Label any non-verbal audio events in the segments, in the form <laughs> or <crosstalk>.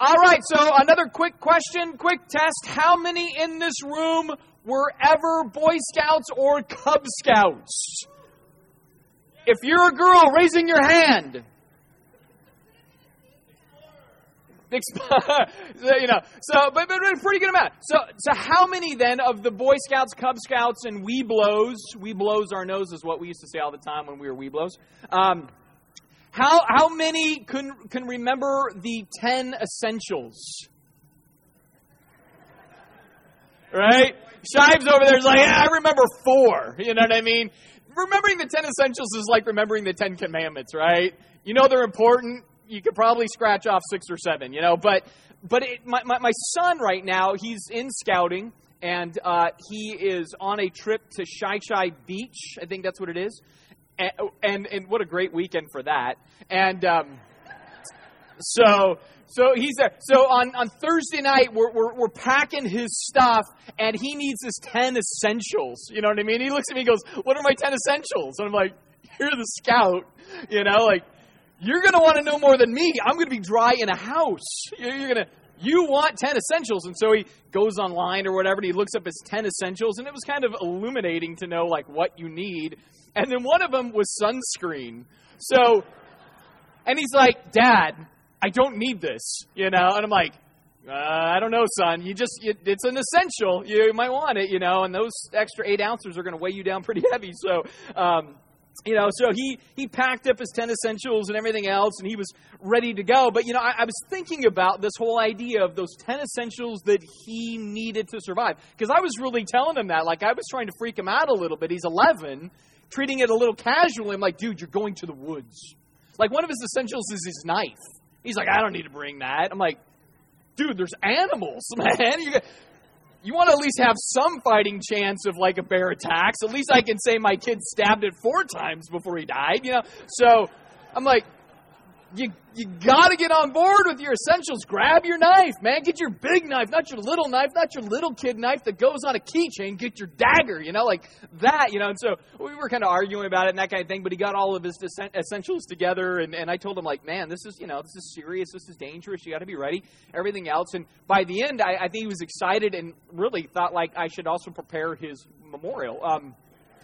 All right, so another quick question, quick test. How many in this room were ever Boy Scouts or Cub Scouts? If you're a girl, raising your hand. <laughs> you know, so but, but a pretty good amount. So so how many then of the Boy Scouts, Cub Scouts, and Webelos? We blows our nose is what we used to say all the time when we were Webelos. Um, how how many can can remember the ten essentials? Right? Shives over there is like, yeah, I remember four. You know what I mean? Remembering the ten essentials is like remembering the Ten Commandments, right? You know they're important you could probably scratch off six or seven, you know. But but it, my, my, my son right now, he's in scouting and uh, he is on a trip to Shi Shi Beach. I think that's what it is. And, and, and what a great weekend for that. And um, so so he's there. So on, on Thursday night, we're, we're, we're, packing his stuff, and he needs his 10 essentials. You know what I mean? He looks at me and goes, What are my 10 essentials? And I'm like, You're the scout. You know, like, you're going to want to know more than me. I'm going to be dry in a house. You're going to, you want 10 essentials. And so he goes online or whatever and he looks up his 10 essentials. And it was kind of illuminating to know like what you need. And then one of them was sunscreen. So, and he's like, Dad, I don't need this, you know? And I'm like, uh, I don't know, son. You just, it, it's an essential. You might want it, you know, and those extra eight ounces are going to weigh you down pretty <laughs> heavy. So, um, you know, so he he packed up his ten essentials and everything else, and he was ready to go. But you know, I, I was thinking about this whole idea of those ten essentials that he needed to survive, because I was really telling him that. Like I was trying to freak him out a little bit. He's eleven, treating it a little casually. I'm like, dude, you're going to the woods. Like one of his essentials is his knife. He's like, I don't need to bring that. I'm like, dude, there's animals, <laughs> man. You you want to at least have some fighting chance of like a bear attacks. At least I can say my kid stabbed it four times before he died, you know? So I'm like, you you got to get on board with your essentials. Grab your knife, man. Get your big knife, not your little knife, not your little kid knife that goes on a keychain. Get your dagger, you know, like that, you know. And so we were kind of arguing about it and that kind of thing. But he got all of his essentials together, and, and I told him like, man, this is you know this is serious, this is dangerous. You got to be ready. Everything else, and by the end, I, I think he was excited and really thought like I should also prepare his memorial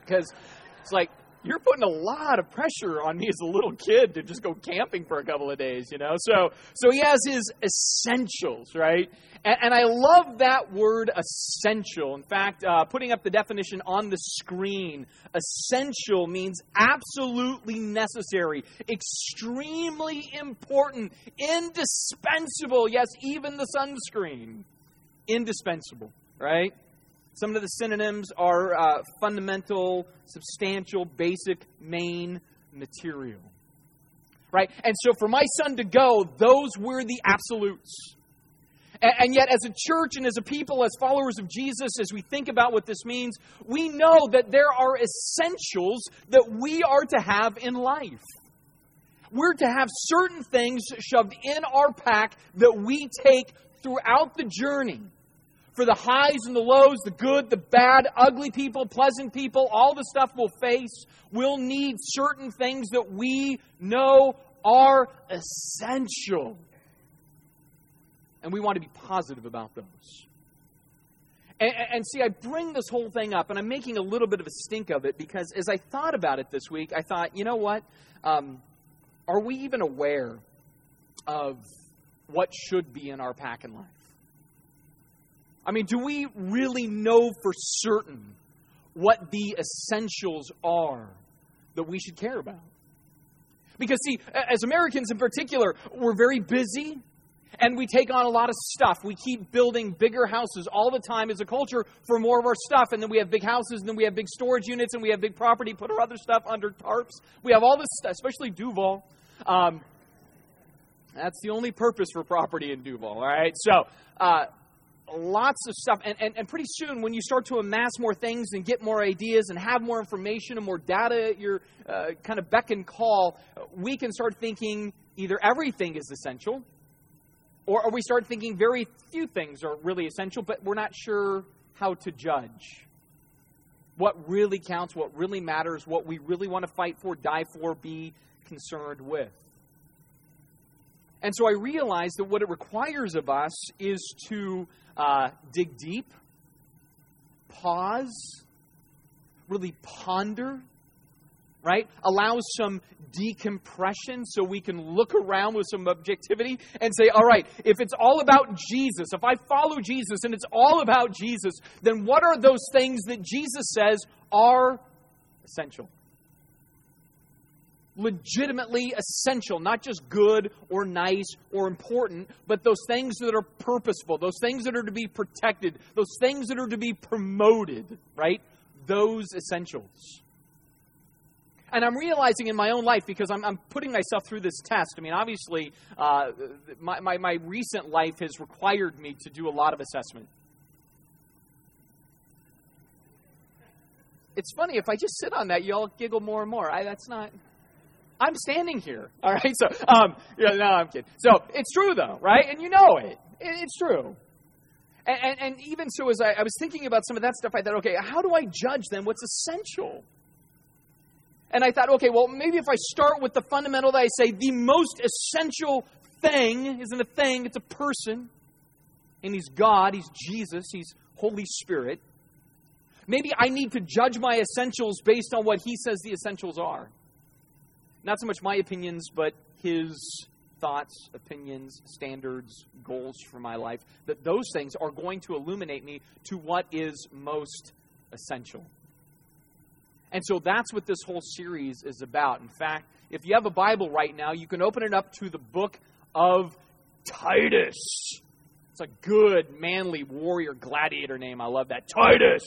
because um, it's like you're putting a lot of pressure on me as a little kid to just go camping for a couple of days, you know? So, so he has his essentials, right? And, and I love that word essential. In fact, uh, putting up the definition on the screen, essential means absolutely necessary, extremely important, indispensable. Yes, even the sunscreen. Indispensable, right? Some of the synonyms are uh, fundamental, substantial, basic, main, material. Right? And so for my son to go, those were the absolutes. And, and yet, as a church and as a people, as followers of Jesus, as we think about what this means, we know that there are essentials that we are to have in life. We're to have certain things shoved in our pack that we take throughout the journey for the highs and the lows, the good, the bad, ugly people, pleasant people, all the stuff we'll face, we'll need certain things that we know are essential. And we want to be positive about those. And, and, see, I bring this whole thing up, and I'm making a little bit of a stink of it because as I thought about it this week, I thought, you know what? Um, are we even aware of what should be in our pack in life? I mean, do we really know for certain what the essentials are that we should care about? Because, see, as Americans in particular, we're very busy and we take on a lot of stuff. We keep building bigger houses all the time as a culture for more of our stuff. And then we have big houses, and then we have big storage units, and we have big property, put our other stuff under tarps. We have all this stuff, especially Duvall. Um, that's the only purpose for property in Duvall, all right? So, uh, lots of stuff. And, and, and pretty soon, when you start to amass more things and get more ideas and have more information and more data at your uh, kind of beck and call, we can start thinking either everything is essential, or, or we start thinking very few things are really essential, but we're not sure how to judge. What really counts, what really matters, what we really want to fight for, die for, be concerned with. And so I realized that what it requires of us is to uh, dig deep, pause, really ponder, right? Allow some decompression so we can look around with some objectivity and say, all right, if it's all about Jesus, if I follow Jesus and it's all about Jesus, then what are those things that Jesus says are essential? Legitimately essential, not just good or nice or important, but those things that are purposeful, those things that are to be protected, those things that are to be promoted, right? Those essentials. And I'm realizing in my own life because I'm, I'm putting myself through this test. I mean, obviously, uh, my, my, my recent life has required me to do a lot of assessment. It's funny, if I just sit on that, you all giggle more and more. I, that's not. I'm standing here. <laughs> All right. So, um, yeah, no, I'm kidding. So it's true though, right? And you know it. It's true. And, and, and even so, as I, I was thinking about some of that stuff, I thought, okay, how do I judge then what's essential? And I thought, okay, well, maybe if I start with the fundamental that I say the most essential thing isn't a thing, it's a person. And he's God, he's Jesus, he's Holy Spirit. Maybe I need to judge my essentials based on what he says the essentials are. Not so much my opinions, but his thoughts, opinions, standards, goals for my life. That those things are going to illuminate me to what is most essential. And so that's what this whole series is about. In fact, if you have a Bible right now, you can open it up to the book of Titus. It's a good, manly warrior gladiator name. I love that. Titus.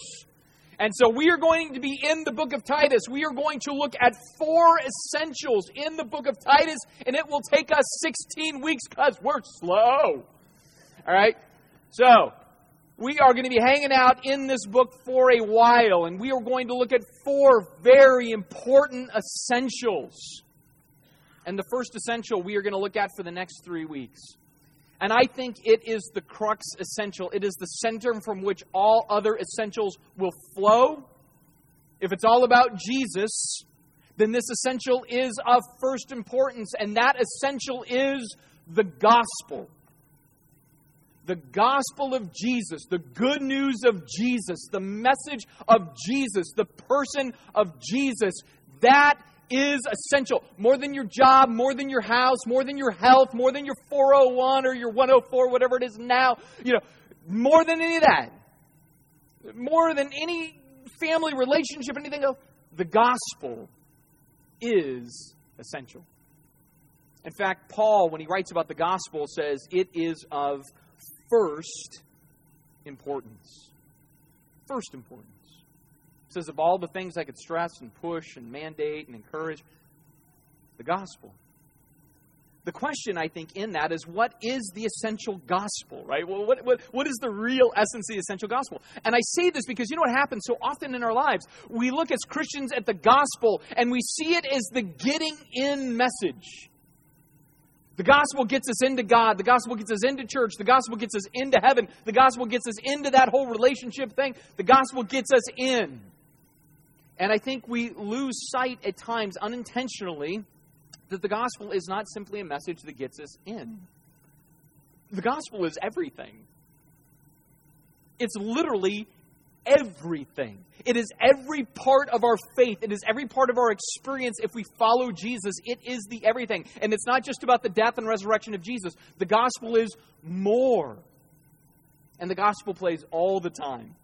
And so we are going to be in the book of Titus. We are going to look at four essentials in the book of Titus, and it will take us 16 weeks because we're slow. All right? So, we are going to be hanging out in this book for a while, and we are going to look at four very important essentials. And the first essential we are going to look at for the next three weeks and I think it is the crux essential. It is the center from which all other essentials will flow. If it's all about Jesus, then this essential is of first importance, and that essential is the gospel. The gospel of Jesus, the good news of Jesus, the message of Jesus, the person of Jesus, that is essential. More than your job, more than your house, more than your health, more than your 401 or your 104, whatever it is now. You know, more than any of that. More than any family relationship, anything else. The gospel is essential. In fact, Paul, when he writes about the gospel, says it is of first importance. First importance says, of all the things I could stress and push and mandate and encourage, the gospel. The question, I think, in that is what is the essential gospel, right? Well, what, what, what is the real essence of the essential gospel? And I say this because you know what happens so often in our lives? We look as Christians at the gospel and we see it as the getting in message. The gospel gets us into God. The gospel gets us into church. The gospel gets us into heaven. The gospel gets us into that whole relationship thing. The gospel gets us in. And I think we lose sight at times unintentionally that the gospel is not simply a message that gets us in. The gospel is everything. It's literally everything. It is every part of our faith. It is every part of our experience if we follow Jesus. It is the everything. And it's not just about the death and resurrection of Jesus. The gospel is more. And the gospel plays all the time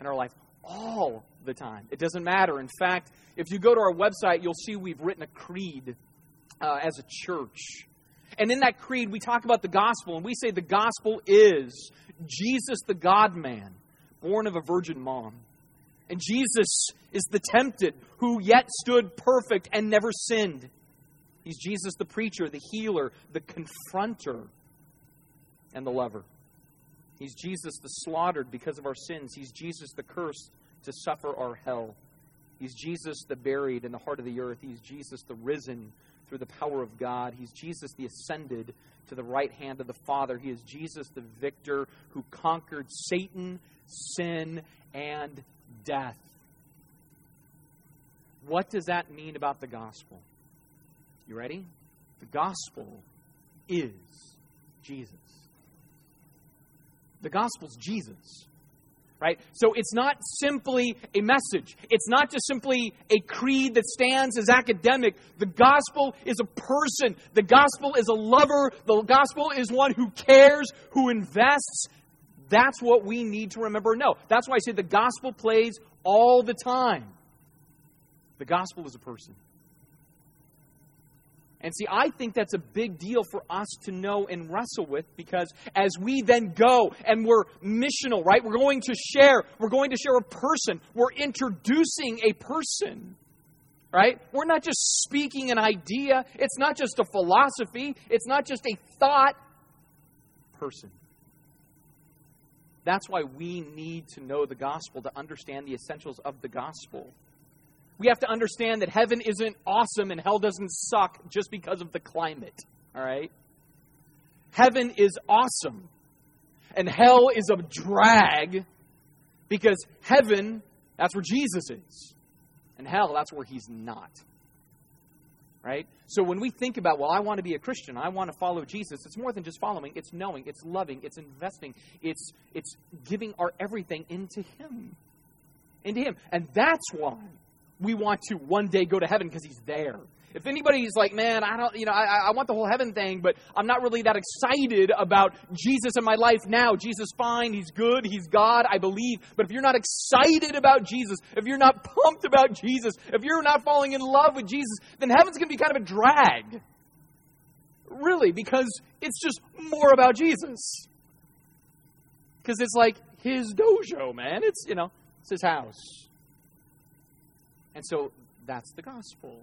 in our life. All the time. It doesn't matter. In fact, if you go to our website, you'll see we've written a creed uh, as a church. And in that creed, we talk about the gospel, and we say the gospel is Jesus, the God man, born of a virgin mom. And Jesus is the tempted, who yet stood perfect and never sinned. He's Jesus, the preacher, the healer, the confronter, and the lover. He's Jesus, the slaughtered because of our sins. He's Jesus, the cursed to suffer our hell. He's Jesus, the buried in the heart of the earth. He's Jesus, the risen through the power of God. He's Jesus, the ascended to the right hand of the Father. He is Jesus, the victor who conquered Satan, sin, and death. What does that mean about the gospel? You ready? The gospel is Jesus. The gospel's Jesus. Right? So it's not simply a message. It's not just simply a creed that stands as academic. The gospel is a person. The gospel is a lover. The gospel is one who cares, who invests. That's what we need to remember. No, that's why I say the gospel plays all the time. The gospel is a person. And see, I think that's a big deal for us to know and wrestle with because as we then go and we're missional, right? We're going to share, we're going to share a person, we're introducing a person, right? We're not just speaking an idea, it's not just a philosophy, it's not just a thought, person. That's why we need to know the gospel to understand the essentials of the gospel we have to understand that heaven isn't awesome and hell doesn't suck just because of the climate. All right? Heaven is awesome. And hell is a drag because heaven, that's where Jesus is. And hell, that's where he's not. Right? So when we think about, well, I want to be a Christian, I want to follow Jesus, it's more than just following, it's knowing, it's loving, it's investing, it's it's giving our everything into him. Into him. And that's why we want to one day go to heaven because he's there. If anybody's like, man, I don't, you know, I, I want the whole heaven thing, but I'm not really that excited about Jesus in my life now. Jesus, fine, he's good, he's God, I believe. But if you're not excited about Jesus, if you're not pumped about Jesus, if you're not falling in love with Jesus, then heaven's going to be kind of a drag. Really, because it's just more about Jesus. Because it's like his dojo, man. It's, you know, it's his house. And so that's the gospel.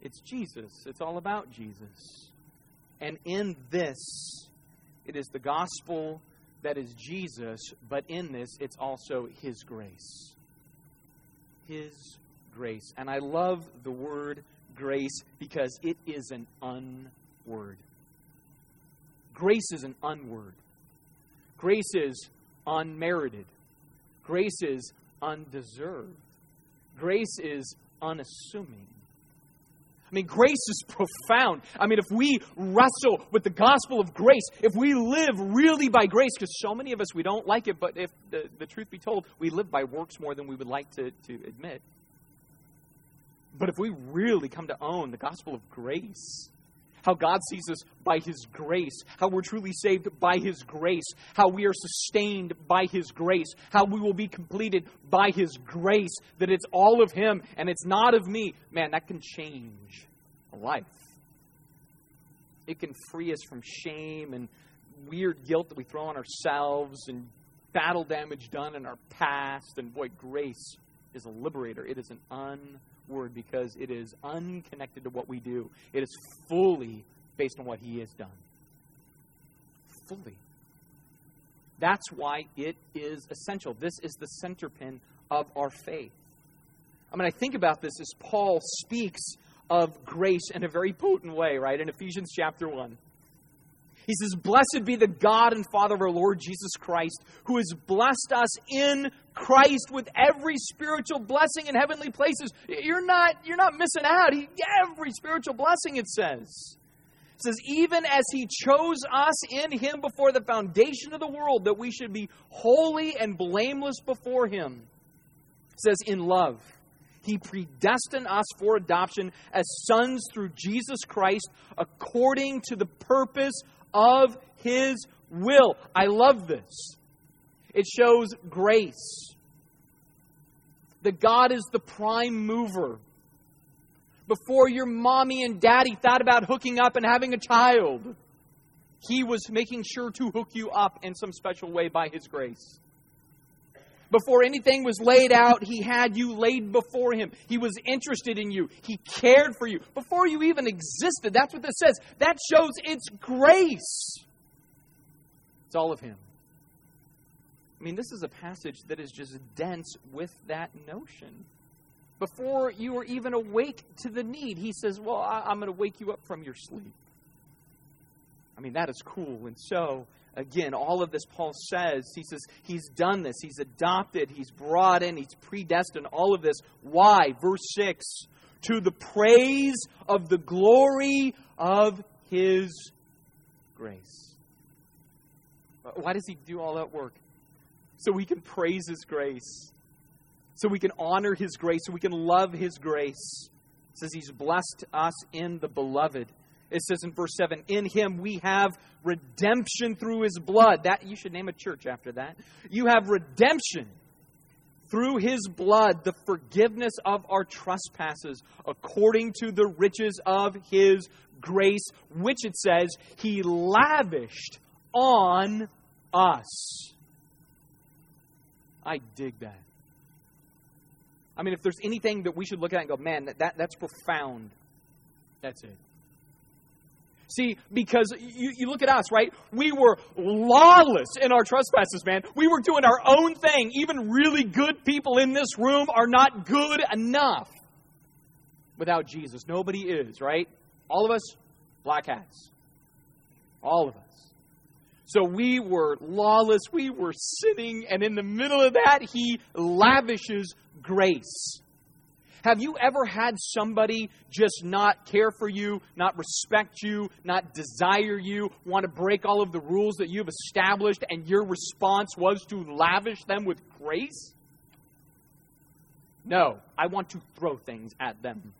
It's Jesus. It's all about Jesus. And in this, it is the gospel that is Jesus, but in this, it's also His grace. His grace. And I love the word grace because it is an unword. Grace is an unword. Grace is unmerited. Grace is undeserved. Grace is unassuming. I mean, grace is profound. I mean, if we wrestle with the gospel of grace, if we live really by grace, because so many of us, we don't like it, but if the, the truth be told, we live by works more than we would like to, to admit. But if we really come to own the gospel of grace, how God sees us by His grace, how we're truly saved by His grace, how we are sustained by His grace, how we will be completed by His grace, that it's all of Him and it's not of me. Man, that can change a life. It can free us from shame and weird guilt that we throw on ourselves and battle damage done in our past. And boy, grace is a liberator. It is an un word because it is unconnected to what we do. It is fully based on what He has done. Fully. That's why it is essential. This is the centerpin of our faith. I mean, I think about this as Paul speaks of grace in a very potent way, right? In Ephesians chapter 1. He says, Blessed be the God and Father of our Lord Jesus Christ, who has blessed us in Christ with every spiritual blessing in heavenly places. You're not, you're not missing out. He, every spiritual blessing, it says. It says, even as he chose us in him before the foundation of the world, that we should be holy and blameless before him. It says, in love. He predestined us for adoption as sons through Jesus Christ according to the purpose of His will. I love this. It shows grace. That God is the prime mover. Before your mommy and daddy thought about hooking up and having a child, He was making sure to hook you up in some special way by His grace. Before anything was laid out, He had you laid before Him. He was interested in you. He cared for you. Before you even existed, that's what this says. That shows it's grace. It's all of Him. I mean, this is a passage that is just dense with that notion. Before you are even awake to the need, He says, Well, I'm going to wake you up from your sleep. I mean, that is cool. And so, again, all of this Paul says, he says, he's done this. He's adopted. He's brought in. He's predestined. All of this. Why? Verse 6 To the praise of the glory of his grace. Uh, why does He do all that work? So we can praise His grace, so we can honor His grace, so we can love His grace. It says He's blessed us in the beloved. It says in verse 7, In him we have redemption through his blood. That you should name a church after that. You have redemption through his blood, the forgiveness of our trespasses, according to the riches of his grace, which it says he lavished on us. I dig that. I mean, if there's anything that we should look at and go, man, that, that that's profound, that's it. See, because you, you look at us, right? We were lawless in our trespasses, man. We were doing our own thing. Even really good people in this room are not good enough without Jesus. Nobody is, right? All of us, black hats. All of us. So we were lawless, we were sinning, and in the middle of that, He lavishes grace. Have you ever had somebody just not care for you, not respect you, not desire you, want to break all of the rules that you've established, and your response was to lavish them with grace? No, I want to throw things at them.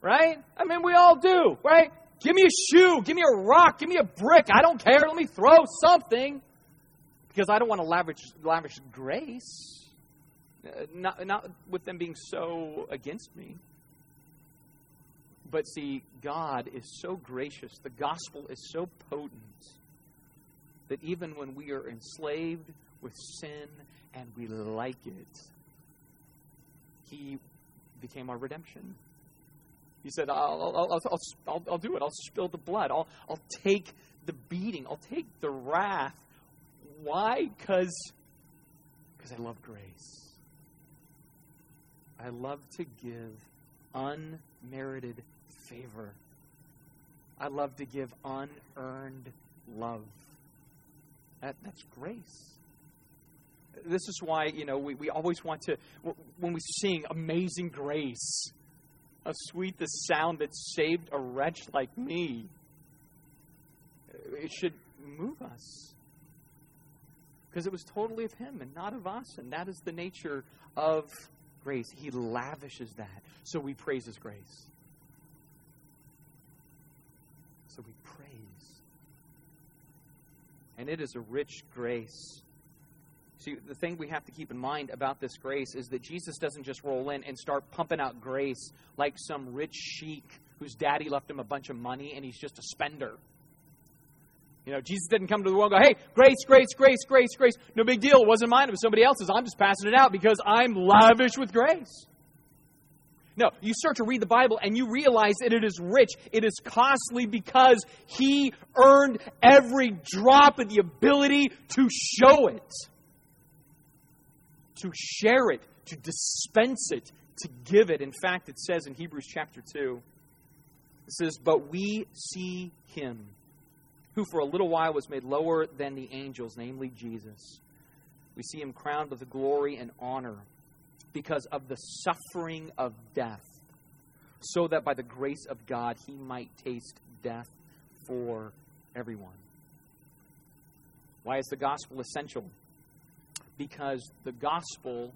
Right? I mean, we all do, right? Give me a shoe, give me a rock, give me a brick. I don't care. Let me throw something because I don't want to lavish, lavish grace. Uh, not, not with them being so against me. But see, God is so gracious. The gospel is so potent that even when we are enslaved with sin and we like it, He became our redemption. He said, I'll, I'll, I'll, I'll, I'll do it. I'll spill the blood. I'll, I'll take the beating. I'll take the wrath. Why? Because I love grace. I love to give unmerited favor. I love to give unearned love. That, that's grace. This is why, you know, we, we always want to, when we sing Amazing Grace, how sweet the sound that saved a wretch like me. It should move us. Because it was totally of Him and not of us. And that is the nature of grace. He lavishes that. So we praise His grace. So we praise. And it is a rich grace. See, the thing we have to keep in mind about this grace is that Jesus doesn't just roll in and start pumping out grace like some rich sheik whose daddy left him a bunch of money and he's just a spender. You know, Jesus didn't come to the world and go, hey, grace, grace, grace, grace, grace. No big deal. It wasn't mine. It was somebody else's. I'm just passing it out because I'm lavish with grace. No, you start to read the Bible and you realize that it is rich. It is costly because He earned every drop of the ability to show it, to share it, to dispense it, to give it. In fact, it says in Hebrews chapter 2, it says, But we see Him who for a little while was made lower than the angels, namely Jesus. We see him crowned with glory and honor because of the suffering of death, so that by the grace of God he might taste death for everyone. Why is the gospel essential? Because the gospel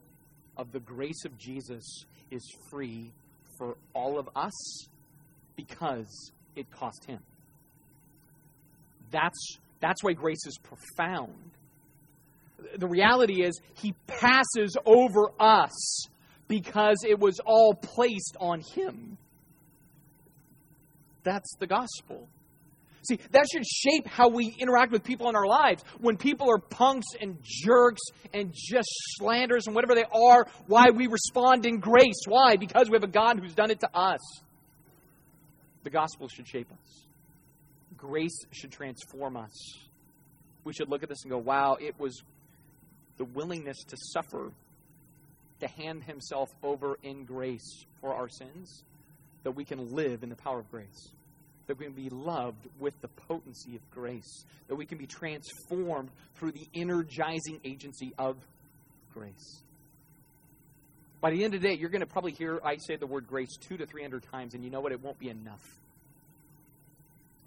of the grace of Jesus is free for all of us because it cost him. That's, that's why grace is profound. The reality is, He passes over us because it was all placed on Him. That's the gospel. See, that should shape how we interact with people in our lives. When people are punks and jerks and just slanders and whatever they are, why we respond in grace. Why? Because we have a God who's done it to us. The gospel should shape us grace should transform us. We should look at this and go, wow, it was the willingness to suffer, to hand himself over in grace for our sins, that we can live in the power of grace, that we can be loved with the potency of grace, that we can be transformed through the energizing agency of grace. By the end of the day, you're going to probably hear I say the word grace two to three hundred times, and you know what? It won't be enough.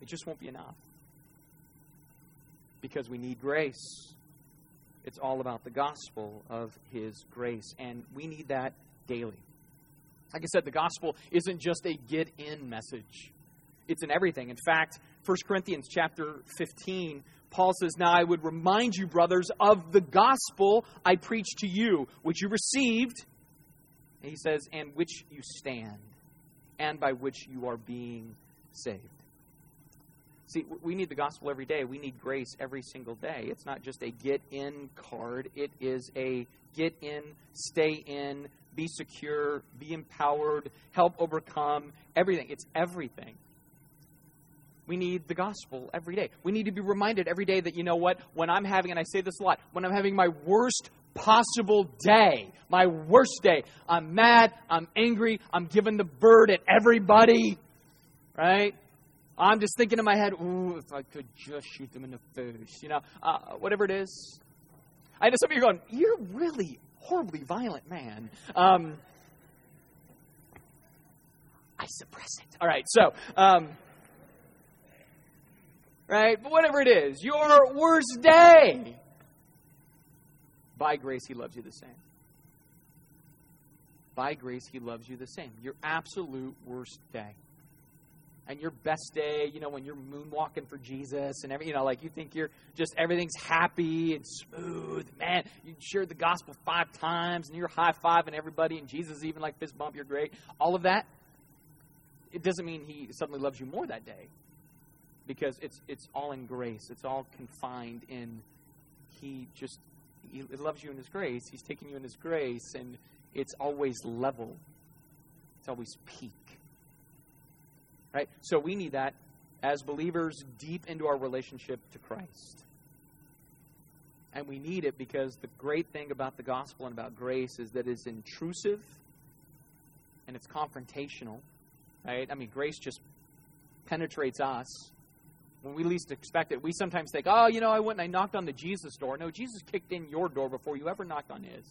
It just won't be enough. Because we need grace. It's all about the gospel of His grace, and we need that daily. Like I said, the gospel isn't just a get in message, it's in everything. In fact, 1 Corinthians chapter 15, Paul says, Now I would remind you, brothers, of the gospel I preached to you, which you received, and he says, and which you stand, and by which you are being saved. See, we need the gospel every day. We need grace every single day. It's not just a get in card, it is a get in, stay in, be secure, be empowered, help overcome, everything. It's everything. We need the gospel every day. We need to be reminded every day that, you know what, when I'm having, and I say this a lot, when I'm having my worst possible day, my worst day, I'm mad, I'm angry, I'm giving the bird at everybody, right? I'm just thinking in my head, ooh, if I could just shoot them in the face, you know, uh, whatever it is. I know some of you are going, you're really horribly violent man. Um, I suppress it. All right, so, um, right, but whatever it is, your worst day, by grace, He loves you the same. By grace, He loves you the same. Your absolute worst day and your best day, you know, when you're moonwalking for Jesus and every, you know, like you think you're just everything's happy and smooth. Man, you shared the gospel five times and you're high fiving everybody and Jesus even like fist bump, you're great. All of that, it doesn't mean he suddenly loves you more that day because it's it's all in grace. It's all confined in he just he loves you in his grace. He's taking you in his grace and it's always level. It's always peak. Right? So we need that as believers deep into our relationship to Christ. And we need it because the great thing about the gospel and about grace is that it's intrusive and it's confrontational. Right? I mean, grace just penetrates us when we least expect it. We sometimes think, oh, you know, I went and I knocked on the Jesus door. No, Jesus kicked in your door before you ever knocked on his.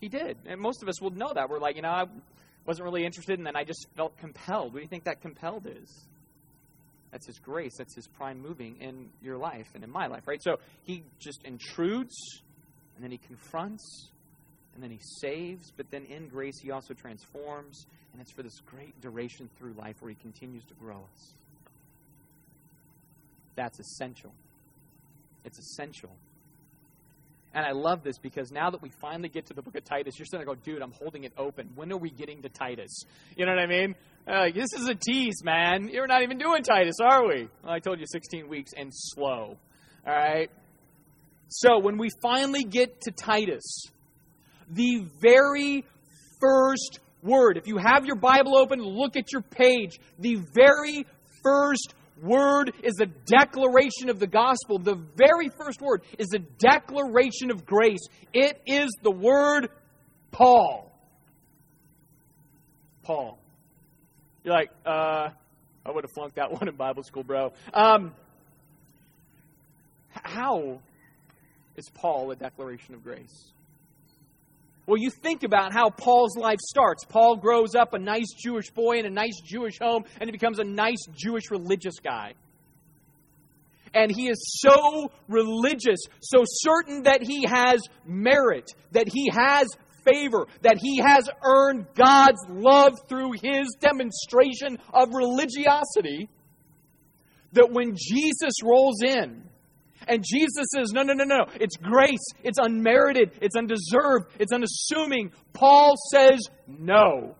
He did. And most of us will know that. We're like, you know, I wasn't really interested, and then I just felt compelled. What do you think that compelled is? That's His grace. That's His prime moving in your life and in my life, right? So He just intrudes, and then He confronts, and then He saves, but then in grace He also transforms, and it's for this great duration through life where He continues to grow us. That's essential. It's essential and I love this because now that we finally get to the book of Titus, you're sitting there going, dude, I'm holding it open. When are we getting to Titus? You know what I mean? Uh, this is a tease, man. You're not even doing Titus, are we? Well, I told you 16 weeks and slow. All right? So when we finally get to Titus, the very first word, if you have your Bible open, look at your page. The very first word is a declaration of the gospel. The very first word is a declaration of grace. It is the word Paul. Paul. You're like, uh, I would have flunked that <laughs> one in Bible school, bro. Um, how is Paul a declaration of grace? Well, you think about how Paul's life starts. Paul grows up a nice Jewish boy in a nice Jewish home, and he becomes a nice Jewish religious guy. And he is so religious, so certain that he has merit, that he has favor, that he has earned God's love through his demonstration of religiosity, that when Jesus rolls in, and Jesus says, no, no, no, no. It's grace. It's unmerited. It's undeserved. It's unassuming. Paul says no.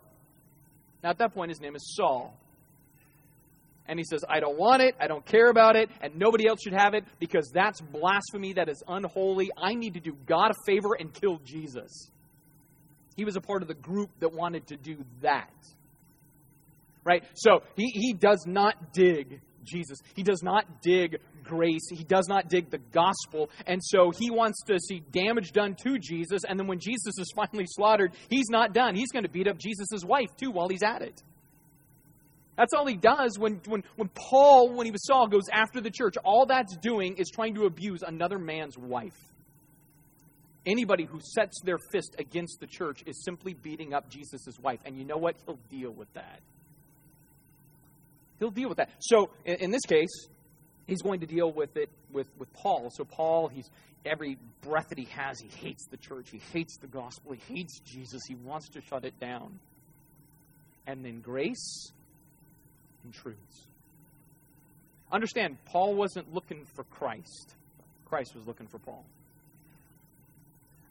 Now, at that point, his name is Saul. And he says, I don't want it. I don't care about it. And nobody else should have it because that's blasphemy. That is unholy. I need to do God a favor and kill Jesus. He was a part of the group that wanted to do that. Right? So he, he does not dig Jesus. He does not dig grace. He does not dig the gospel. And so he wants to see damage done to Jesus. And then when Jesus is <laughs> finally slaughtered, he's not done. He's going to beat up Jesus' wife too while he's at it. That's all he does when, when, when Paul, when he was Saul, goes after the church. All that's doing is trying to abuse another man's wife. Anybody who sets their fist against the church is simply beating up Jesus' wife. And you know what? He'll deal with that. He'll deal with that. So, in, in this case, he's going to deal with it with, with Paul. So, Paul, he's every breath that he has, he hates the church, he hates the gospel, he hates Jesus, he wants to shut it down. And then grace intrudes. Understand, Paul wasn't looking for Christ, Christ was looking for Paul.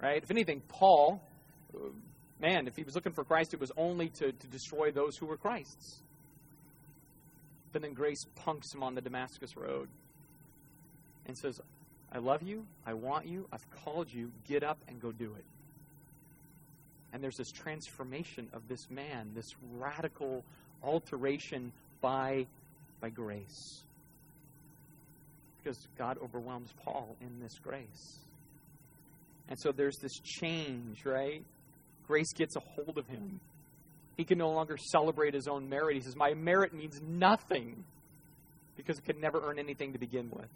Right? If anything, Paul, uh, man, if he was looking for Christ, it was only to, to destroy those who were Christ's. But then grace punks him on the Damascus road and says, I love you. I want you. I've called you. Get up and go do it. And there's this transformation of this man, this radical alteration by, by grace. Because God overwhelms Paul in this grace. And so there's this change, right? Grace gets a hold of him. He can no longer celebrate his own merit. He says, My merit means nothing because it could never earn anything to begin with.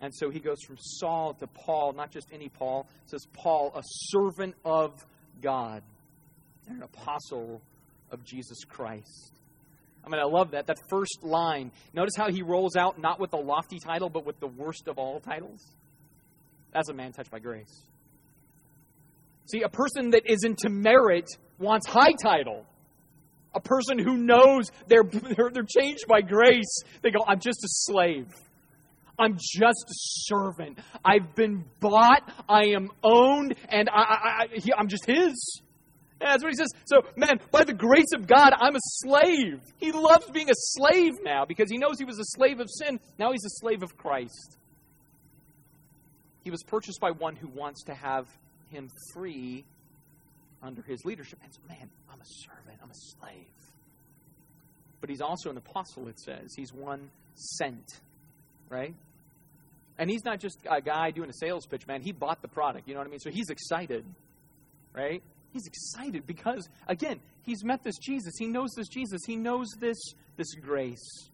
And so he goes from Saul to Paul, not just any Paul. Says, Paul, a servant of God and an apostle of Jesus Christ. I mean, I love that. That first line. Notice how he rolls out not with a lofty title, but with the worst of all titles. That's a man touched by grace. See, a person that is into merit wants high title. A person who knows they're, they're, they're changed by grace, they go, I'm just a slave. I'm just a servant. I've been bought. I am owned, and I, I'm just His. That's what he says. So, man, by the grace of God, I'm a slave. He loves being a slave now because he knows he was a slave of sin. Now he's a slave of Christ. He was purchased by one who wants to have him free under his leadership. And so, man, I'm a servant, I'm a slave. But he's also an apostle, it says. He's one sent right? And he's not just a guy doing a sales pitch, man. He bought the product, you know what I mean? So he's excited, right? He's excited because, again, he's met this Jesus. He knows this Jesus. He knows this, this grace.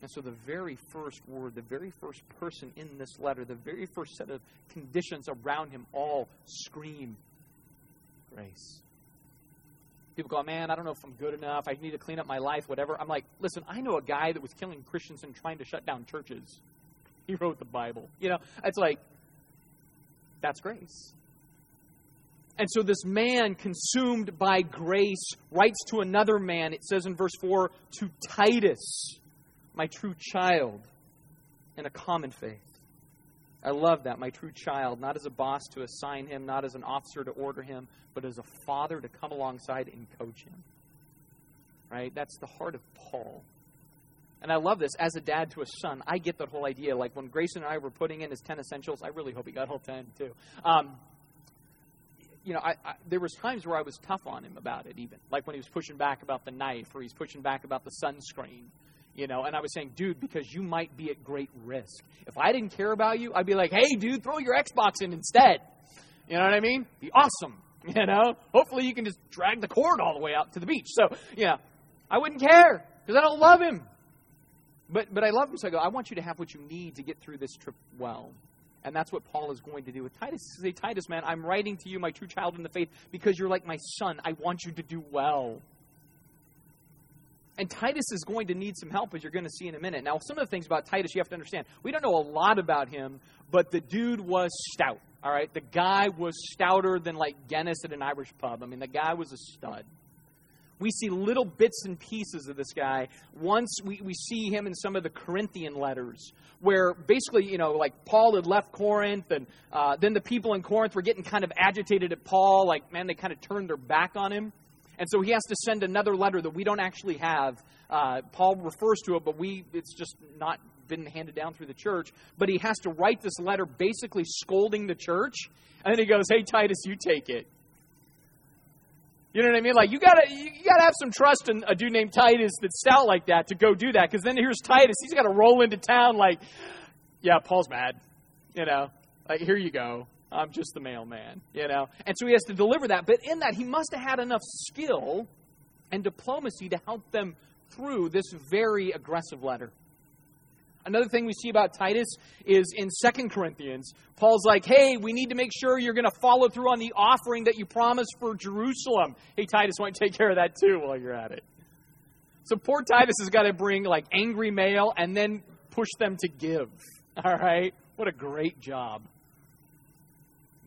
And so the very first word, the very first person in this letter, the very first set of conditions around him all scream grace. People go, man, I don't know if I'm good enough. I need to clean up my life, whatever. I'm like, listen, I know a guy that was killing Christians and trying to shut down churches. <laughs> He wrote the Bible. You know, it's like, that's grace. And so this man, consumed by grace, writes to another man, it says in verse 4, to Titus, my true child, in a common faith. I love that, my true child, not as a boss to assign him, not as an officer to order him, but as a father to come alongside and coach him. Right? That's the heart of Paul. And I love this. As a dad to a son, I get that whole idea. Like when Grayson and I were putting in his 10 essentials, I really hope he got all 10 too. Um, you know, I, I, there was times where I was tough on him about it, even like when he was pushing back about the knife, or he's pushing back about the sunscreen, you know, and I was saying, dude, because you might be at great risk. If I didn't care about you, I'd be like, hey, dude, throw your Xbox in instead. You know what I mean? Be awesome. <laughs> You know, hopefully you can just drag the cord all the way out to the beach. So, you know, I wouldn't care because I don't love him. But but I love him, so I go. I want you to have what you need to get through this trip well. And that's what Paul is going to do with Titus. Say, Titus, man, I'm writing to you, my true child in the faith, because you're like my son. I want you to do well. And Titus is going to need some help, as you're going to see in a minute. Now, some of the things about Titus you have to understand. We don't know a lot about him, but the dude was stout. All right, the guy was stouter than like Guinness at an Irish pub. I mean, the guy was a stud. We see little bits and pieces of this guy. Once we, we see him in some of the Corinthian letters, where basically, you know, like Paul had left Corinth, and uh, then the people in Corinth were getting kind of agitated at Paul. Like, man, they kind of turned their back on him. And so he has to send another letter that we don't actually have. Uh, Paul refers to it, but we it's just not been handed down through the church. But he has to write this letter basically scolding the church. And then he goes, Hey, Titus, you take it. You know what I mean? Like you gotta you gotta have some trust in a dude named Titus that's stout like that to go do that. Because then here's Titus. He's got to roll into town like, yeah, Paul's mad. You know, like here you go. I'm just the mailman, you know? And so he has to deliver that. But in that, he must have had enough skill and diplomacy to help them through this very aggressive letter. Another thing we see about Titus is in Second Corinthians, Paul's like, hey, we need to make sure you're going to follow through on the offering that you promised for Jerusalem. Hey, Titus, why don't you take care of that too while you're at it? So poor Titus has got to bring like angry mail and then push them to give. All right? What a great job.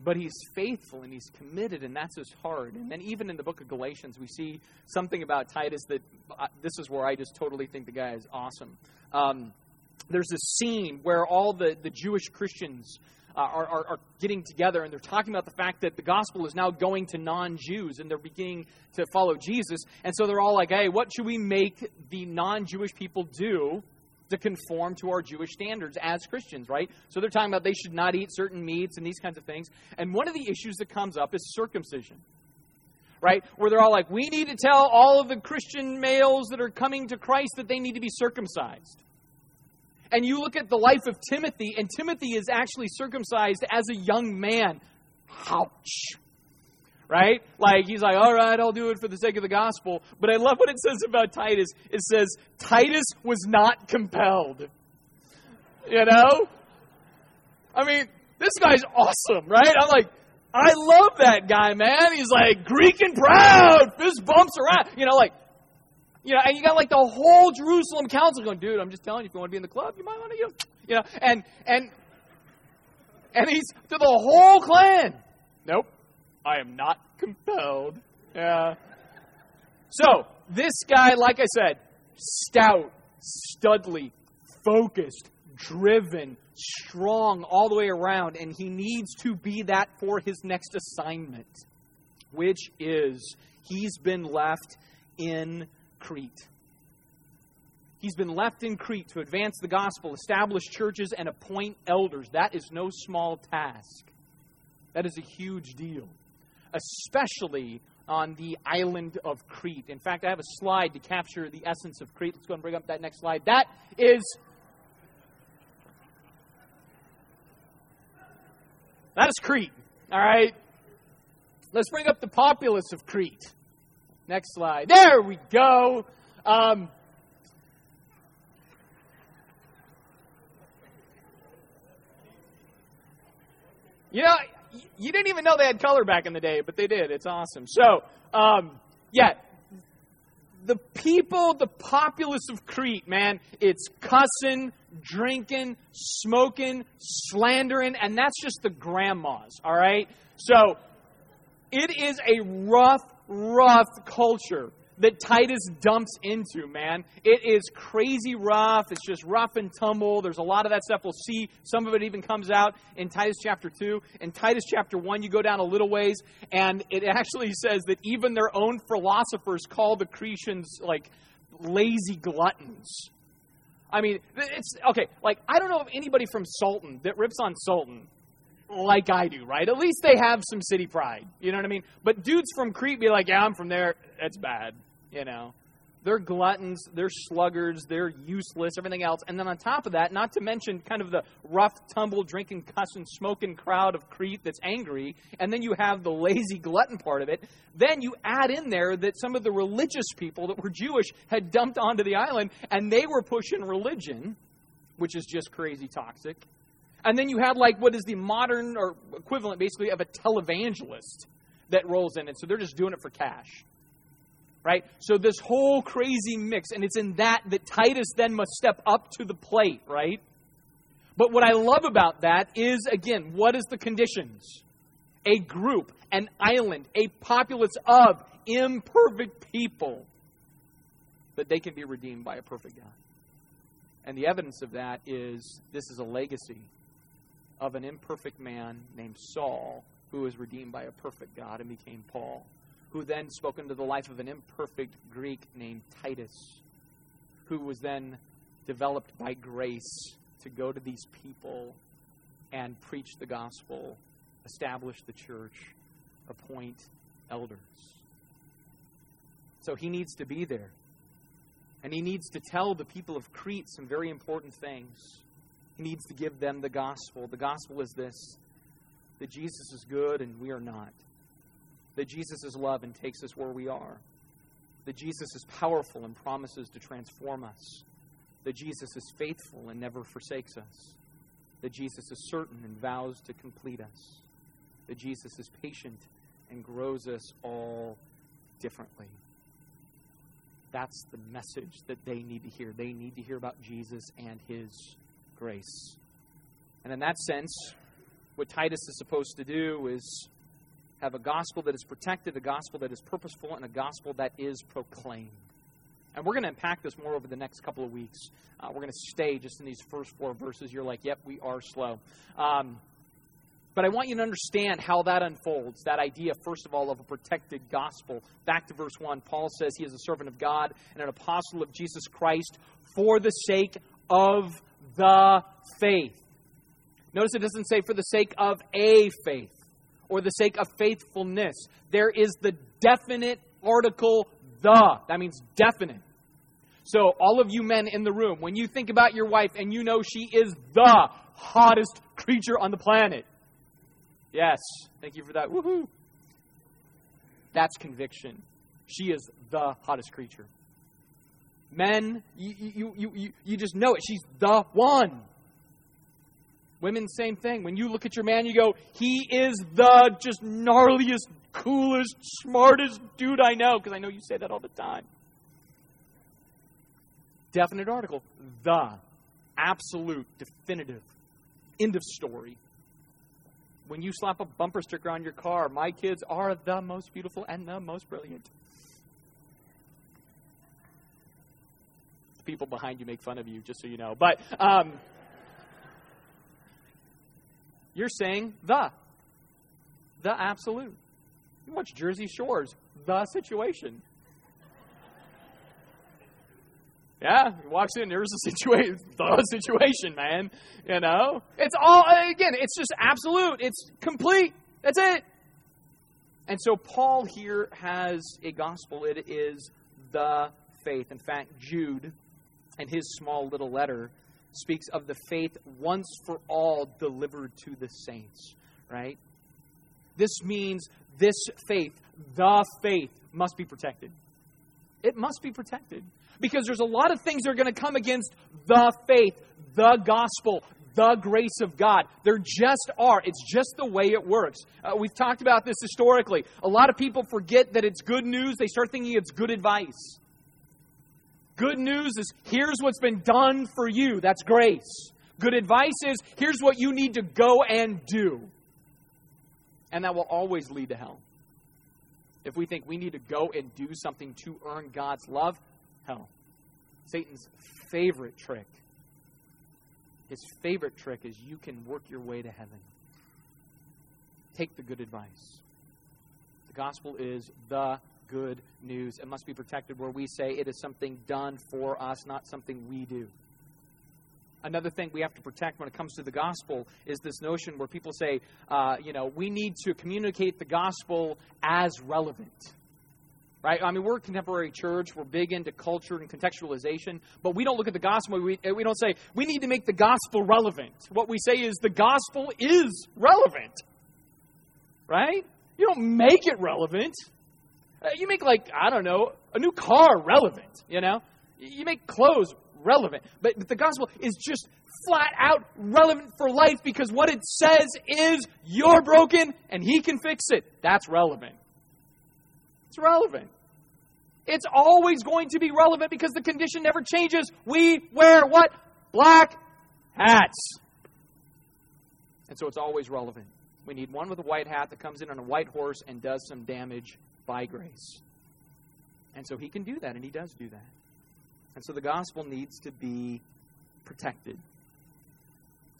But he's faithful and he's committed, and that's his heart. And then, even in the book of Galatians, we see something about Titus that uh, this is where I just totally think the guy is awesome. Um, there's this scene where all the, the Jewish Christians uh, are, are, are, getting together and they're talking about the fact that the gospel is now going to non Jews and they're beginning to follow Jesus. And so they're all like, hey, what should we make the non Jewish people do to conform to our Jewish standards as Christians, right? So they're talking about they should not eat certain meats and these kinds of things. And one of the issues that comes up is circumcision. Right? Where they're all like, we need to tell all of the Christian males that are coming to Christ that they need to be circumcised. And you look at the life of Timothy, and Timothy is actually circumcised as a young man. Ouch. Right? Like, he's like, all right, I'll do it for the sake of the gospel. But I love what it says about Titus. It says, Titus was not compelled. You know? I mean, this guy's awesome, right? I'm like, I love that guy, man. He's like Greek and proud, fist bumps around. You know, like, you know, and you got like the whole Jerusalem council going, dude, I'm just telling you, if you want to be in the club, you might want to, you know, you know and, and, and he's to the whole clan. Nope, I am not compelled. Yeah. So, this guy, like I said, stout, studly, focused, driven, strong all the way around, and he needs to be that for his next assignment, which is he's been left in Crete. He's been left in Crete to advance the gospel, establish churches, and appoint elders. That is no small task. That is a huge deal, especially on the island of Crete. In fact, I have a slide to capture the essence of Crete. Let's go and bring up that next slide. That is. That is Crete. All right. Let's bring up the populace of Crete. Next slide. There we go. Um, you know, you didn't even know they had color back in the day, but they did. It's awesome. So, um, yeah, the people, the populace of Crete, man, it's cussing, drinking, smoking, slandering, and that's just the grandmas, all right? So, it is a rough rough culture that Titus dumps into, man. It is crazy rough. It's just rough and tumble. There's a lot of that stuff. We'll see some of it even comes out in Titus chapter 2. In Titus chapter 1, you go down a little ways, and it actually <laughs> says that even their own philosophers call the Cretians like lazy gluttons. I mean, it's okay. Like, I don't know of anybody from Sultan that rips on Sultan like I do, right? At least they have some city pride. You know what I mean? But dudes from Crete be like, yeah, I'm from there. It's bad. You know? They're gluttons, they're sluggards, they're useless, everything else. And then on top of that, not to mention kind of the rough, tumble, drinking, cussing, smoking crowd of Crete that's angry, and then you have the lazy glutton part of it. Then you add in there that some of the religious people that were Jewish had dumped onto the island, and they were pushing religion, which is just crazy toxic and then you had like what is the modern or equivalent basically of a televangelist that rolls in. And so they're just doing it for cash. Right? So this whole crazy mix, and it's in that that Titus then must step up to the plate, right? But what I love about that is, again, what is the conditions? A group, an island, a populace of imperfect people, that they can be redeemed by a perfect God. And the evidence of that is this is a legacy of an imperfect man named Saul who was redeemed by a perfect God and became Paul, who then spoke into the life of an imperfect Greek named Titus, who was then developed by grace to go to these people and preach the gospel, establish the church, appoint elders. So he needs to be there. And he needs to tell the people of Crete some very important things. He needs to give them the gospel. The gospel is this that Jesus is good and we are not. That Jesus is love and takes us where we are. That Jesus is powerful and promises to transform us. That Jesus is faithful and never forsakes us. That Jesus is certain and vows to complete us. That Jesus is patient and grows us all differently. that's the message that they need to hear. They need to hear about Jesus and his grace. And in that sense, what Titus is supposed to do is have a gospel that is protected, a gospel that is purposeful, and a gospel that is proclaimed. And we're going to unpack this more over the next couple of weeks. Uh, we're going to stay just in these first four verses. You're like, yep, we are slow. Um, but I want you to understand how that unfolds that idea, first of all, of a protected gospel. Back to verse 1, Paul says he is a servant of God and an apostle of Jesus Christ for the sake of the faith. Notice it doesn't say for the sake of a faith or the sake of faithfulness. There is the definite article the. That means definite. So, all of you men in the room, when you think about your wife and you know she is the hottest creature on the planet, Yes. Thank you for that. Woohoo. That's conviction. She is the hottest creature. Men, you, you, you, you, you just know it. She's the one. Women, same thing. When you look at your man, you go, he is the just gnarliest, coolest, smartest dude I know, because I know you say that all the time. Definite article. The. Absolute, definitive. End of story when you slap a bumper sticker on your car, my kids are the most beautiful and the most brilliant. The people behind you make fun of you, just so you know. But um, you're saying the. The absolute. You watch Jersey Shores, the situation. Yeah, he walks in, there's a situation, <laughs> the situation, man. You know? It's all, again, it's just absolute. It's complete. That's it. And so Paul here has a gospel. It is the faith. In fact, Jude, in his small little letter, speaks of the faith once for all delivered to the saints, right? This means this faith, the faith, must be protected. It must be protected because there's a lot of things that are going to come against the faith, the gospel, the grace of God. There just are. It's just the way it works. Uh, we've talked about this historically. A lot of people forget that it's good news, they start thinking it's good advice. Good news is here's what's been done for you. That's grace. Good advice is here's what you need to go and do. And that will always lead to hell. If we think we need to go and do something to earn God's love, hell. Satan's favorite trick. His favorite trick is you can work your way to heaven. Take the good advice. The gospel is the good news. It must be protected where we say it is something done for us, not something we do. Another thing we have to protect when it comes to the gospel is this notion where people say, uh, you know, we need to communicate the gospel as relevant right? I mean, we're a contemporary church. We're big into culture and contextualization, but we don't look at the gospel. We, we don't say, we need to make the gospel relevant. What we say is, the gospel is relevant, right? You don't make it relevant. Uh, you make, like, I don't know, a new car relevant, you know? You make clothes relevant. But, but the gospel is just flat out relevant for life because what it says is, you're broken and he can fix it. That's relevant. It's relevant. It's always going to be relevant because the condition never changes. We wear what? Black hats. And so it's always relevant. We need one with a white hat that comes in on a white horse and does some damage by grace. And so he can do that, and he does do that. And so the gospel needs to be protected.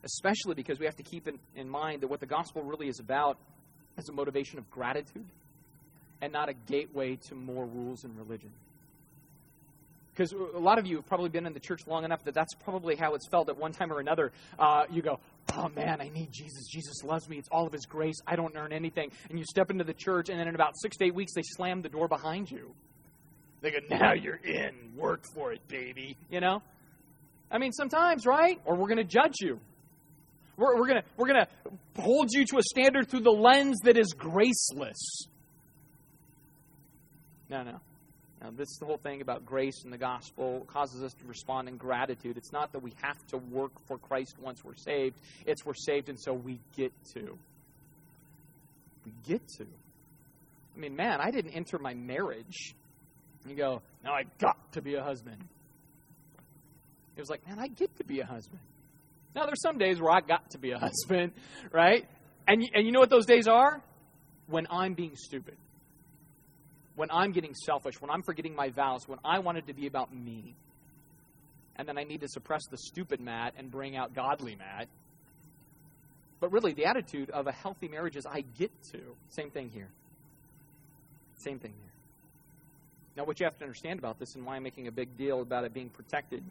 Especially because we have to keep in, in mind that what the gospel really is about is a motivation of gratitude and not a gateway to more rules and religion. Because a lot of you have probably been in the church long enough that that's probably how it's felt at one time or another. Uh, you go, oh man, I need Jesus. Jesus loves me. It's all of His grace. I don't earn anything. And you step into the church, and then in about six to eight weeks, they slam the door behind you. They go, now you're in. Work for it, baby. You know? I mean, sometimes, right? Or we're going to judge you. We're, we're going we're gonna hold you to a standard through the lens that is graceless. No, no. Now, this is the whole thing about grace and the gospel causes us to respond in gratitude. It's not that we have to work for Christ once we're saved, it's we're saved and so we get to. We get to. I mean, man, I didn't enter my marriage You go, now I got to be a husband. It was like, man, I get to be a husband. Now there's some days where I got to be a <laughs> husband, right? And and you know what those days are? When I'm being stupid. When I'm getting selfish, when I'm forgetting my vows, when I want it to be about me. And then I need to suppress the stupid Matt and bring out godly Matt. But really, the attitude of a healthy marriage is I get to. Same thing here. Same thing here. Now, what you have to understand about this and why I'm making a big deal about it being protected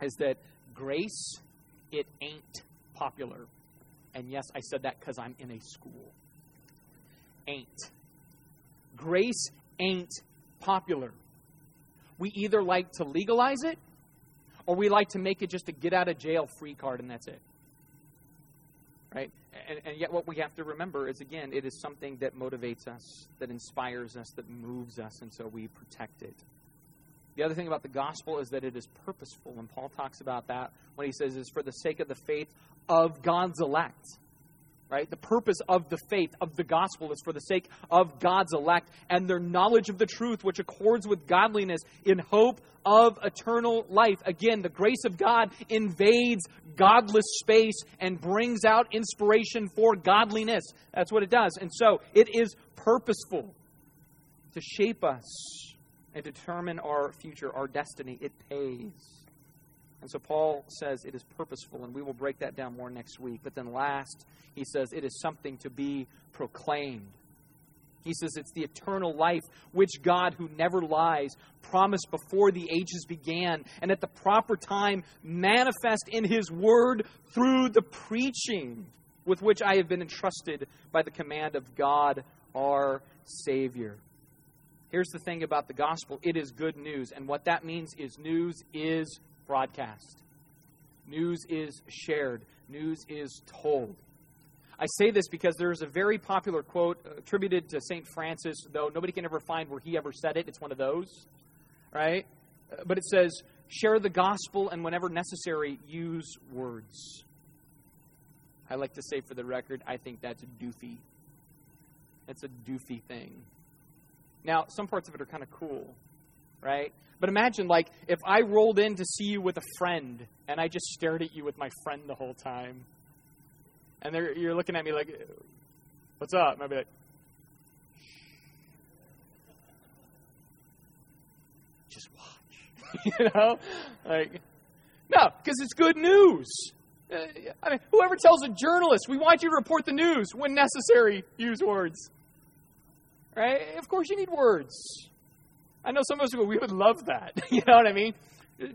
is that grace, it ain't popular. And yes, I said that because I'm in a school. Ain't. Grace ain't popular. We either like to legalize it or we like to make it just a get out of jail free card and that's it. Right? And, and, yet, what we have to remember is again, it is something that motivates us, that inspires us, that moves us, and so we protect it. The other thing about the gospel is that it is purposeful, and Paul talks about that when he says it's for the sake of the faith of God's elect. Right? The purpose of the faith of the gospel is for the sake of God's elect and their knowledge of the truth, which accords with godliness in hope of eternal life. Again, the grace of God invades godless space and brings out inspiration for godliness. That's what it does. And so it is purposeful to shape us and determine our future, our destiny. It pays. And so Paul says it is purposeful, and we will break that down more next week. But then last, he says it is something to be proclaimed. He says it's the eternal life which God, who never lies, promised before the ages began, and at the proper time manifest in His Word through the preaching with which I have been entrusted by the command of God our Savior. Here's the thing about the gospel it is good news, and what that means is news is broadcast. News is shared. News is told. I say this because there's a very popular quote uh, attributed to St. Francis, though nobody can ever find where he ever said it. It's one of those, right? Uh, but it says, share the gospel and whenever necessary, use words. I like to say for the record, I think that's doofy. That's a doofy thing. Now, some parts of it are kind of cool, right? But imagine, like, if I rolled in to see you with a friend and I just stared at you with my friend the whole time. And you're looking at me like, what's up? And I'd be like, just watch. <laughs> you know? Like, no, because it's good news. Uh, I mean, whoever tells a journalist, we want you to report the news when necessary, use words. Right? Of course, you need words. I know some of us go, we would love that. <laughs> you know what I mean?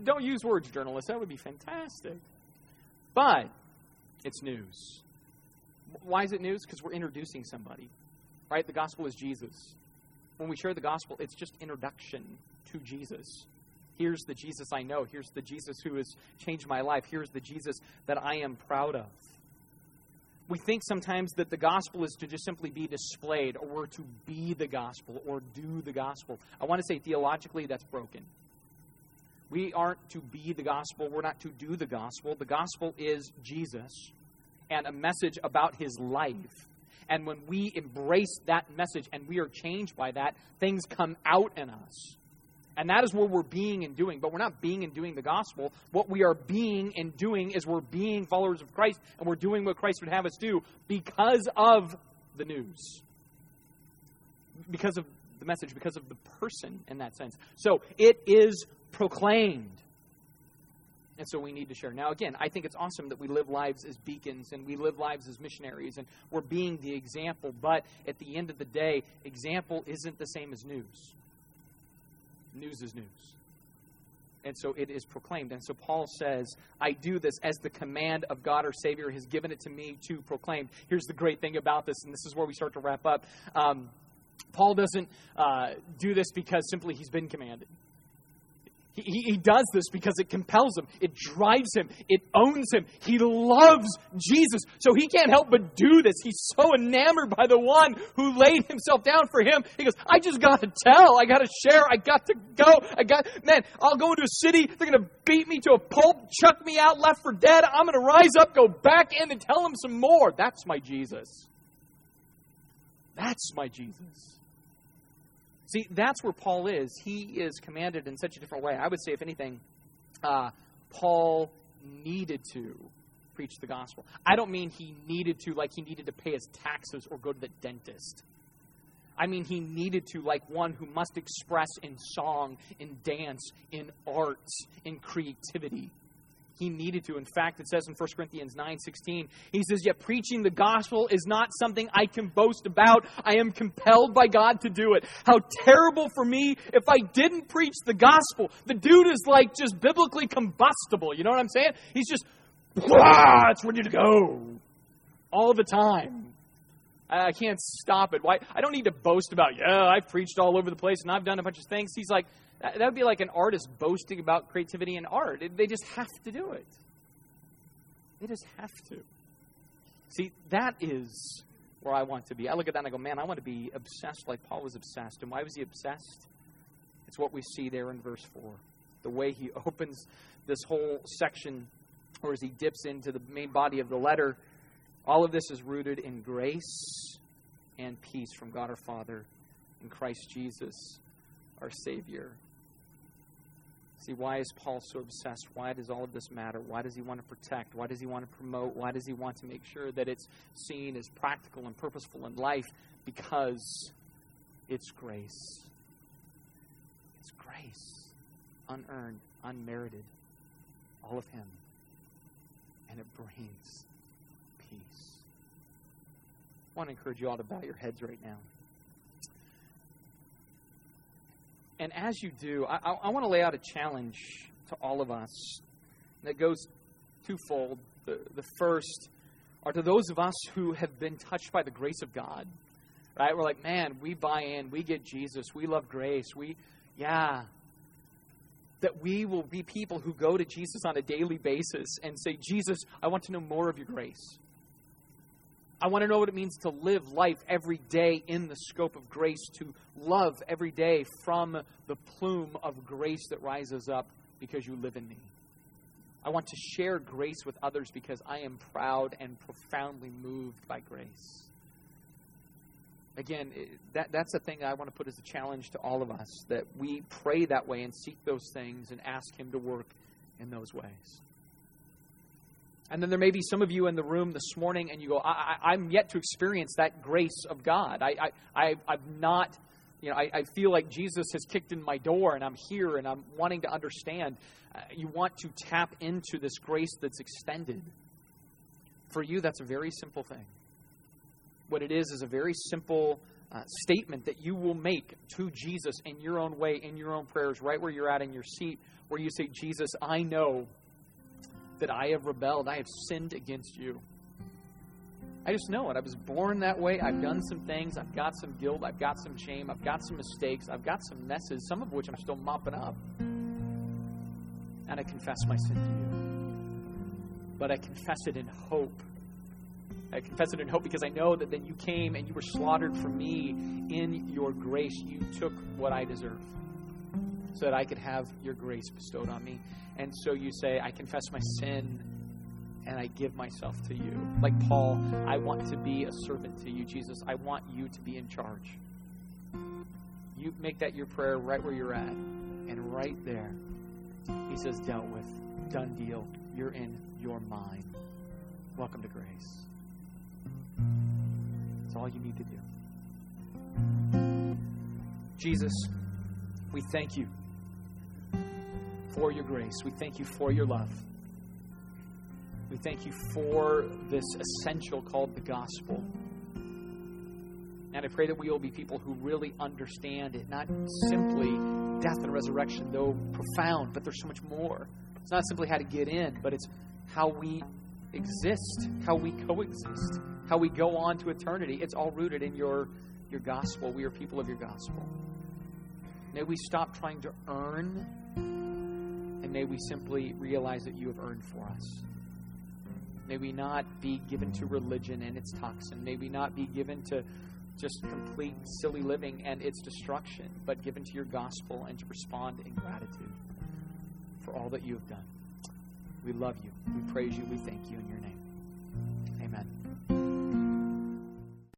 Don't use words, journalists. That would be fantastic. But it's news. Why is it news? Because we're introducing somebody. Right? The gospel is Jesus. When we share the gospel, it's just introduction to Jesus. Here's the Jesus I know. Here's the Jesus who has changed my life. Here's the Jesus that I am proud of we think sometimes that the gospel is to just simply be displayed or to be the gospel or do the gospel. I want to say theologically that's broken. We aren't to be the gospel, we're not to do the gospel. The gospel is Jesus and a message about his life. And when we embrace that message and we are changed by that, things come out in us. And that is what we're being and doing. But we're not being and doing the gospel. What we are being and doing is we're being followers of Christ, and we're doing what Christ would have us do because of the news. Because of the message, because of the person in that sense. So it is proclaimed. And so we need to share. Now, again, I think it's awesome that we live lives as beacons and we live lives as missionaries and we're being the example. But at the end of the day, example isn't the same as news news is news. And so it is proclaimed. And so Paul says, I do this as the command of God our Savior has given it to me to proclaim. Here's the great thing about this, and this is where we start to wrap up. Um, Paul doesn't uh, do this because simply he's been commanded. He, he does this because it compels him, it drives him, it owns him. He loves Jesus. So he can't help but do this. He's so enamored by the one who laid himself down for him. He goes, I just got to tell. I got to share. I got to go. I got, man, I'll go into a city. They're going to beat me to a pulp, chuck me out, left for dead. I'm going to rise up, go back in, and tell them some more. That's my Jesus. That's my Jesus. See, that's where Paul is. He is commanded in such a different way. I would say, if anything, uh, Paul needed to preach the gospel. I don't mean he needed to like he needed to pay his taxes or go to the dentist. I mean, he needed to, like one who must express in song, in dance, in arts, in creativity. He needed to. In fact, it says in 1 Corinthians 9 16, he says, Yet preaching the gospel is not something I can boast about. I am compelled by God to do it. How terrible for me if I didn't preach the gospel. The dude is like just biblically combustible. You know what I'm saying? He's just, it's ready to go all the time. I can't stop it. Why? I don't need to boast about, yeah, I've preached all over the place and I've done a bunch of things. He's like, that would be like an artist boasting about creativity and art. They just have to do it. They just have to. See, that is where I want to be. I look at that and I go, man, I want to be obsessed like Paul was obsessed. And why was he obsessed? It's what we see there in verse 4. The way he <laughs> opens this whole section, or as he dips into the main body of the letter, all of this is rooted in grace and peace from God our Father in Christ Jesus, our Savior. See, why is Paul so obsessed? Why does all of this matter? Why does he want to protect? Why does he want to promote? Why does he want to make sure that it's seen as practical and purposeful in life? Because it's grace. It's grace. Unearned, unmerited. All of Him. And it brings peace. I want to encourage you all to bow your heads right now. And as you do, I, I, I want to lay out a challenge to all of us that goes twofold. The, the first are to those of us who have been touched by the grace of God. Right? We're like, man, we buy in, we get Jesus, we love grace, we, yeah. That we will be people who go to Jesus on a daily basis and say, Jesus, I want to know more of your grace. I want to know what it means to live life every day in the scope of grace, to love every day from the plume of grace that rises up because you live in me. I want to share grace with others because I am proud and profoundly moved by grace. Again, that, that's the thing I want to put as a challenge to all of us that we pray that way and seek those things and ask Him to work in those ways. And then there may be some of you in the room this morning, and you go, I, am yet to experience that grace of God. I, I, I, have not, you know, I, I, feel like Jesus has kicked in my door, and I'm here, and I'm wanting to understand. Uh, you want to tap into this grace that's extended. For you, that's a very simple thing. What it is is a very simple uh, statement that you will make to Jesus in your own way, in your own prayers, right where you're at in your seat, where you say, Jesus, I know that I have rebelled. I have sinned against you. I just know it. I was born that way. I've done some things. I've got some guilt. I've got some shame. I've got some mistakes. I've got some messes, some of which I'm still mopping up. And I confess my sin to you. But I confess it in hope. I confess it in hope because I know that then you came and you were slaughtered for me in your grace. You took what I deserve so that I could have your grace bestowed on me. And so you say, I confess my sin and I give myself to you. Like Paul, I want to be a servant to you, Jesus. I want you to be in charge. You make that your prayer right where you're at. And right there, he says, dealt with, done deal. You're in your mind. Welcome to grace. That's all you need to do. Jesus, we thank you for your grace. We thank you for your love. We thank you for this essential called the gospel. And I pray that we will be people who really understand it, not simply death and resurrection, though profound, but there's so much more. It's not simply how to get in, but it's how we exist, how we coexist, how we go on to eternity. It's all rooted in your, your gospel. We are people of your gospel. May we stop trying to earn and may we simply realize that you have earned for us. May we not be given to religion and its toxin. May we not be given to just complete silly living and its destruction, but given to your gospel and to respond in gratitude for all that you have done. We love you. We praise you. We thank you in your name. Amen.